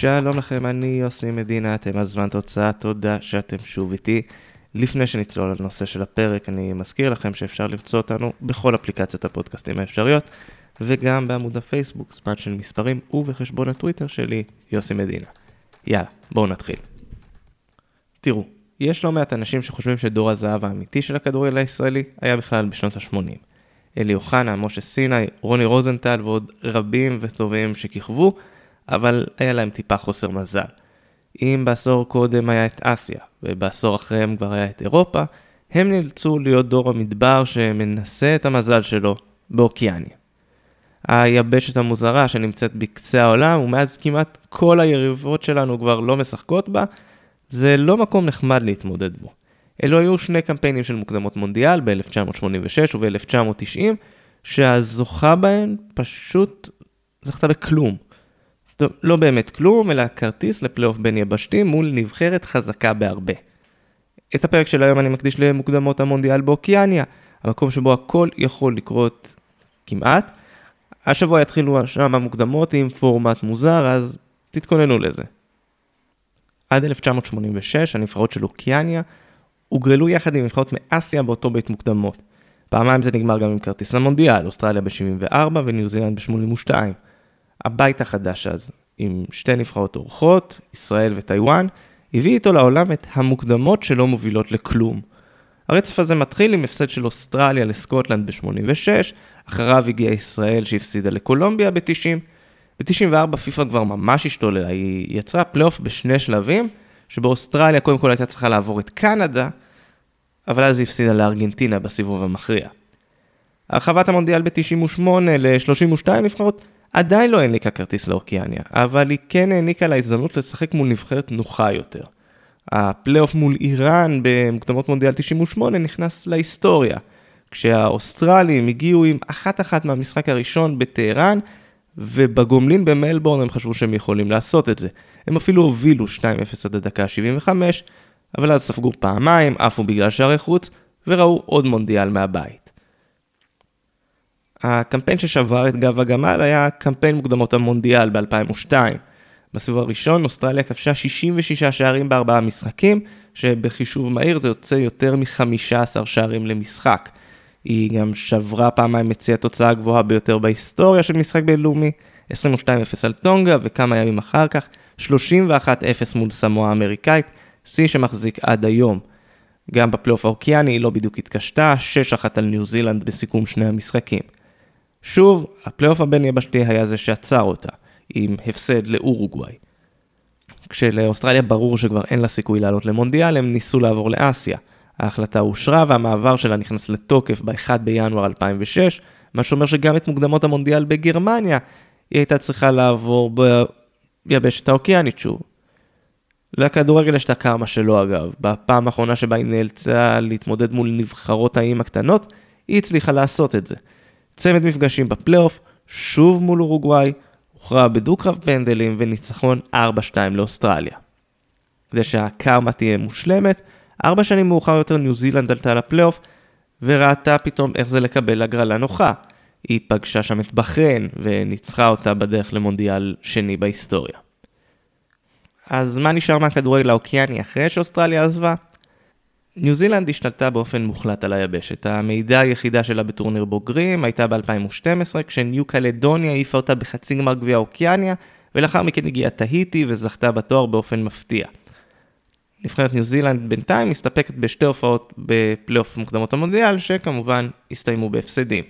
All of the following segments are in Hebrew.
שלום לכם, אני יוסי מדינה, אתם על זמן תוצאה, תודה שאתם שוב איתי. לפני שנצלול לנושא של הפרק, אני מזכיר לכם שאפשר למצוא אותנו בכל אפליקציות הפודקאסטים האפשריות, וגם בעמוד הפייסבוק, זמן של מספרים, ובחשבון הטוויטר שלי, יוסי מדינה. יאללה, בואו נתחיל. תראו, יש לא מעט אנשים שחושבים שדור הזהב האמיתי של הכדורגל הישראלי היה בכלל בשנות ה-80. אלי אוחנה, משה סיני, רוני רוזנטל ועוד רבים וטובים שכיכבו, אבל היה להם טיפה חוסר מזל. אם בעשור קודם היה את אסיה, ובעשור אחריהם כבר היה את אירופה, הם נאלצו להיות דור המדבר שמנסה את המזל שלו באוקיאניה. היבשת המוזרה שנמצאת בקצה העולם, ומאז כמעט כל היריבות שלנו כבר לא משחקות בה, זה לא מקום נחמד להתמודד בו. אלו היו שני קמפיינים של מוקדמות מונדיאל ב-1986 וב-1990, שהזוכה בהן פשוט זכתה בכלום. טוב, לא באמת כלום, אלא כרטיס לפלייאוף בין יבשתי מול נבחרת חזקה בהרבה. את הפרק של היום אני מקדיש למוקדמות המונדיאל באוקיאניה, המקום שבו הכל יכול לקרות כמעט. השבוע יתחילו שם המוקדמות עם פורמט מוזר, אז תתכוננו לזה. עד 1986 הנבחרות של אוקיאניה הוגרלו יחד עם נבחרות מאסיה באותו בית מוקדמות. פעמיים זה נגמר גם עם כרטיס למונדיאל, אוסטרליה ב-74 וניו זילנד ב-82. הבית החדש אז, עם שתי נבחרות אורחות, ישראל וטיוואן, הביא איתו לעולם את המוקדמות שלא מובילות לכלום. הרצף הזה מתחיל עם הפסד של אוסטרליה לסקוטלנד ב-86, אחריו הגיעה ישראל שהפסידה לקולומביה ב-90. ב-94 פיפ"א כבר ממש השתוללה, היא יצרה פלייאוף בשני שלבים, שבאוסטרליה קודם כל הייתה צריכה לעבור את קנדה, אבל אז היא הפסידה לארגנטינה בסיבוב המכריע. הרחבת המונדיאל ב-98 ל-32 נבחרות עדיין לא העניקה כרטיס לאוקיאניה, אבל היא כן העניקה לה הזדמנות לשחק מול נבחרת נוחה יותר. הפלייאוף מול איראן במוקדמות מונדיאל 98 נכנס להיסטוריה, כשהאוסטרלים הגיעו עם אחת-אחת מהמשחק הראשון בטהרן, ובגומלין במלבורן הם חשבו שהם יכולים לעשות את זה. הם אפילו הובילו 2-0 עד הדקה ה-75, אבל אז ספגו פעמיים, עפו בגלל שערי חוץ, וראו עוד מונדיאל מהבית. הקמפיין ששבר את גב הגמל היה קמפיין מוקדמות המונדיאל ב-2002. בסיבוב הראשון אוסטרליה כבשה 66 שערים בארבעה משחקים, שבחישוב מהיר זה יוצא יותר מ-15 שערים למשחק. היא גם שברה פעמיים את שיא התוצאה הגבוהה ביותר בהיסטוריה של משחק בינלאומי, 22-0 על טונגה, וכמה ימים אחר כך, 31-0 מול סמואה האמריקאית, שיא שמחזיק עד היום. גם בפלייאוף האוקיאני היא לא בדיוק התקשתה, 6-1 על ניו זילנד בסיכום שני המשחקים. שוב, הפלייאוף הבין יבשתי היה זה שעצר אותה, עם הפסד לאורוגוואי. כשלאוסטרליה ברור שכבר אין לה סיכוי לעלות למונדיאל, הם ניסו לעבור לאסיה. ההחלטה אושרה והמעבר שלה נכנס לתוקף ב-1 בינואר 2006, מה שאומר שגם את מוקדמות המונדיאל בגרמניה היא הייתה צריכה לעבור ביבשת האוקיאנית שוב. לכדורגל יש את הקרמה שלו אגב, בפעם האחרונה שבה היא נאלצה להתמודד מול נבחרות האיים הקטנות, היא הצליחה לעשות את זה. צמד מפגשים בפלייאוף, שוב מול אורוגוואי, הוכרע בדו-קרב פנדלים וניצחון 4-2 לאוסטרליה. כדי שהקרמה תהיה מושלמת, ארבע שנים מאוחר יותר ניו זילנד עלתה לפלייאוף, וראתה פתאום איך זה לקבל הגרלה נוחה. היא פגשה שם את בחריין, וניצחה אותה בדרך למונדיאל שני בהיסטוריה. אז מה נשאר מהכדורגל האוקיאני אחרי שאוסטרליה עזבה? ניו זילנד השתלטה באופן מוחלט על היבשת. המידע היחידה שלה בטורניר בוגרים הייתה ב-2012, כשניו קלדוניה העיפה אותה בחצי גמר גביע אוקיאניה, ולאחר מכן הגיעה תהיטי וזכתה בתואר באופן מפתיע. נבחרת ניו זילנד בינתיים מסתפקת בשתי הופעות בפלייאוף מוקדמות המונדיאל, שכמובן הסתיימו בהפסדים.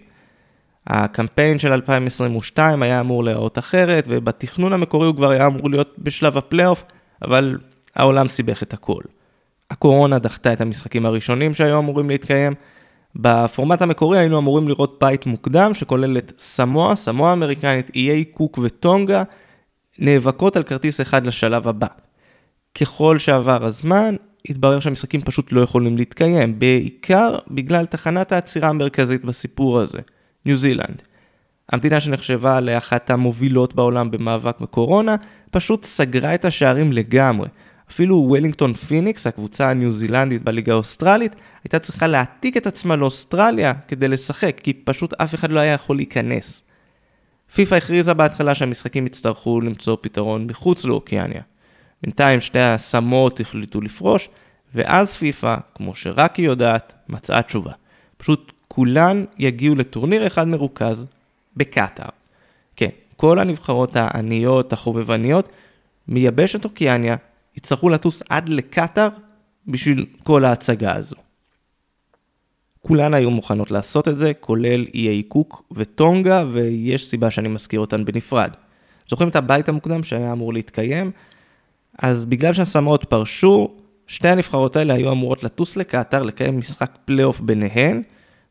הקמפיין של 2022 היה אמור להיראות אחרת, ובתכנון המקורי הוא כבר היה אמור להיות בשלב הפלייאוף, אבל העולם סיבך את הכל. הקורונה דחתה את המשחקים הראשונים שהיו אמורים להתקיים. בפורמט המקורי היינו אמורים לראות בית מוקדם שכולל את סמואה, סמואה אמריקנית, איי קוק וטונגה, נאבקות על כרטיס אחד לשלב הבא. ככל שעבר הזמן, התברר שהמשחקים פשוט לא יכולים להתקיים, בעיקר בגלל תחנת העצירה המרכזית בסיפור הזה, ניו זילנד. המדינה שנחשבה לאחת המובילות בעולם במאבק בקורונה, פשוט סגרה את השערים לגמרי. אפילו וולינגטון פיניקס, הקבוצה הניו זילנדית בליגה האוסטרלית, הייתה צריכה להעתיק את עצמה לאוסטרליה כדי לשחק, כי פשוט אף אחד לא היה יכול להיכנס. פיפ"א הכריזה בהתחלה שהמשחקים יצטרכו למצוא פתרון מחוץ לאוקיאניה. בינתיים שתי השמות החליטו לפרוש, ואז פיפ"א, כמו שרק היא יודעת, מצאה תשובה. פשוט כולן יגיעו לטורניר אחד מרוכז בקטאר. כן, כל הנבחרות העניות, החובבניות, מיבשת אוקיאניה, יצטרכו לטוס עד לקטאר בשביל כל ההצגה הזו. כולן היו מוכנות לעשות את זה, כולל איי קוק וטונגה, ויש סיבה שאני מזכיר אותן בנפרד. זוכרים את הבית המוקדם שהיה אמור להתקיים? אז בגלל שהסמואות פרשו, שתי הנבחרות האלה היו אמורות לטוס לקטאר, לקיים משחק פלייאוף ביניהן,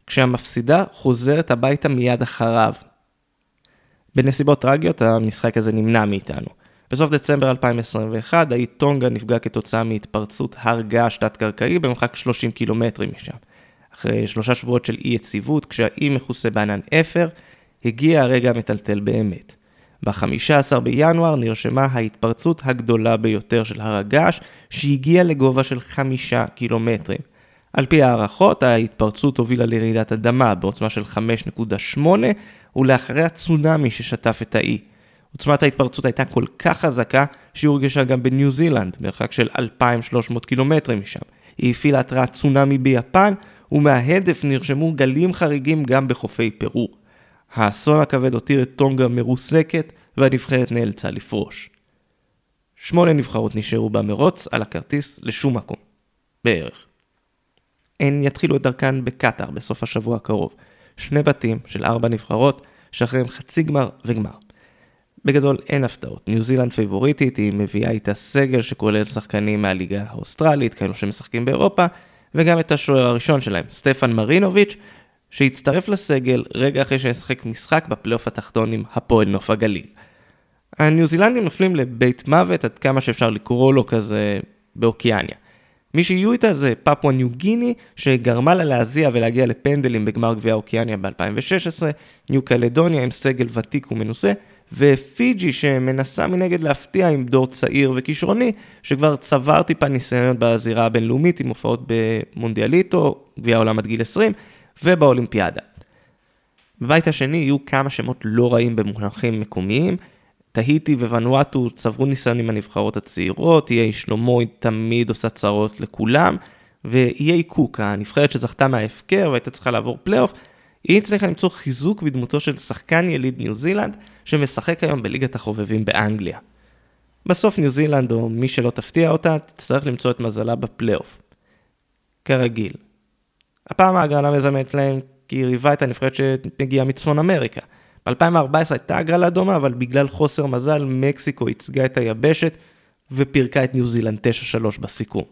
כשהמפסידה חוזרת הביתה מיד אחריו. בנסיבות טרגיות המשחק הזה נמנע מאיתנו. בסוף דצמבר 2021 האי טונגה נפגע כתוצאה מהתפרצות הר געש תת-קרקעי במרחק 30 קילומטרים משם. אחרי שלושה שבועות של אי יציבות, כשהאי מכוסה בענן אפר, הגיע הרגע המטלטל באמת. ב-15 בינואר נרשמה ההתפרצות הגדולה ביותר של הר הגעש, שהגיעה לגובה של חמישה קילומטרים. על פי הערכות, ההתפרצות הובילה לרעידת אדמה בעוצמה של 5.8, ולאחריה צונאמי ששטף את האי. עוצמת ההתפרצות הייתה כל כך חזקה, שהיא הורגשה גם בניו זילנד, מרחק של 2,300 קילומטרים משם. היא הפעילה התרעת צונאמי ביפן, ומההדף נרשמו גלים חריגים גם בחופי פרו. האסון הכבד הותיר את טונגה מרוסקת, והנבחרת נאלצה לפרוש. שמונה נבחרות נשארו במרוץ על הכרטיס לשום מקום. בערך. הן יתחילו את דרכן בקטאר בסוף השבוע הקרוב. שני בתים של ארבע נבחרות, שאחריהם חצי גמר וגמר. בגדול אין הפתעות, ניו זילנד פייבוריטית, היא מביאה איתה סגל שכולל שחקנים מהליגה האוסטרלית, כאלו שמשחקים באירופה, וגם את השוער הראשון שלהם, סטפן מרינוביץ', שהצטרף לסגל רגע אחרי שישחק משחק בפלייאוף התחתון עם הפועל נוף הגליל. הניו זילנדים נופלים לבית מוות עד כמה שאפשר לקרוא לו כזה באוקיאניה. מי שיהיו איתה זה פפואה ניו גיני, שגרמה לה להזיע ולהגיע לפנדלים בגמר גביע אוקיאניה ב-2016, ניו קלדוניה עם סגל ותיק ומנוסה, ופיג'י שמנסה מנגד להפתיע עם דור צעיר וכישרוני, שכבר צבר טיפה ניסיון בזירה הבינלאומית עם הופעות במונדיאליטו, גביע העולם עד גיל 20, ובאולימפיאדה. בבית השני יהיו כמה שמות לא רעים במונחים מקומיים, טהיטי וונואטו צברו ניסיון עם הנבחרות הצעירות, איי שלמה תמיד עושה צרות לכולם, ואיי קוק, הנבחרת שזכתה מההפקר והייתה צריכה לעבור פלייאוף, היא הצליחה למצוא חיזוק בדמותו של שחקן יליד ניו זילנד, שמשחק היום בליגת החובבים באנגליה. בסוף ניו זילנד, או מי שלא תפתיע אותה, תצטרך למצוא את מזלה בפלייאוף. כרגיל. הפעם ההגרלה מזמנת להם יריבה את הנבחרת שמגיעה מצפון אמריקה. ב-2014 הייתה הגרלה דומה, אבל בגלל חוסר מזל, מקסיקו ייצגה את היבשת ופירקה את ניו זילנד 9-3 בסיכום.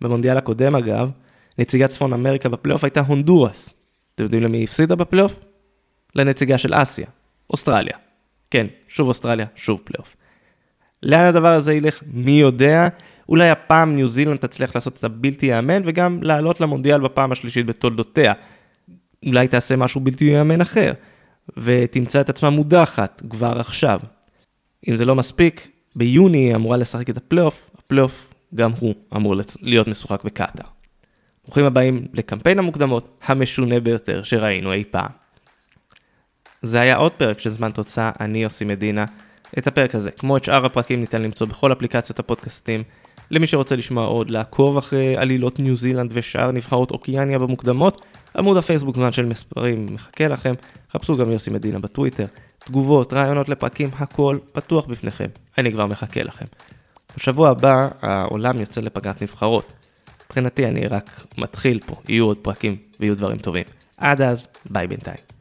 במונדיאל הקודם אגב, נציגת צפון אמריקה בפלייאוף הייתה הונדורס. אתם יודעים למי היא הפסידה בפלייאוף? לנציגה של אסיה, אוסטרליה. כן, שוב אוסטרליה, שוב פלייאוף. לאן הדבר הזה ילך? מי יודע? אולי הפעם ניו זילנד תצליח לעשות את הבלתי ייאמן וגם לעלות למונדיאל בפעם השלישית בתולדותיה. אולי תעשה משהו בלתי ייאמן אחר. ותמצא את עצמה מודחת כבר עכשיו. אם זה לא מספיק, ביוני היא אמורה לשחק את הפלייאוף, הפלייאוף גם הוא אמור להיות משוחק בקטאר. ברוכים הבאים לקמפיין המוקדמות המשונה ביותר שראינו אי פעם. זה היה עוד פרק של זמן תוצאה, אני יוסי מדינה. את הפרק הזה, כמו את שאר הפרקים, ניתן למצוא בכל אפליקציות הפודקאסטים. למי שרוצה לשמוע עוד, לעקוב אחרי עלילות ניו זילנד ושאר נבחרות אוקיאניה במוקדמות, עמוד הפייסבוק זמן של מספרים מחכה לכם, חפשו גם יוסי מדינה בטוויטר, תגובות, רעיונות לפרקים, הכל פתוח בפניכם, אני כבר מחכה לכם. בשבוע הבא העולם יוצא לפגרת נבחרות. מבחינתי אני רק מתחיל פה, יהיו עוד פרקים ויהיו דברים טובים. עד אז, ביי בינתיים.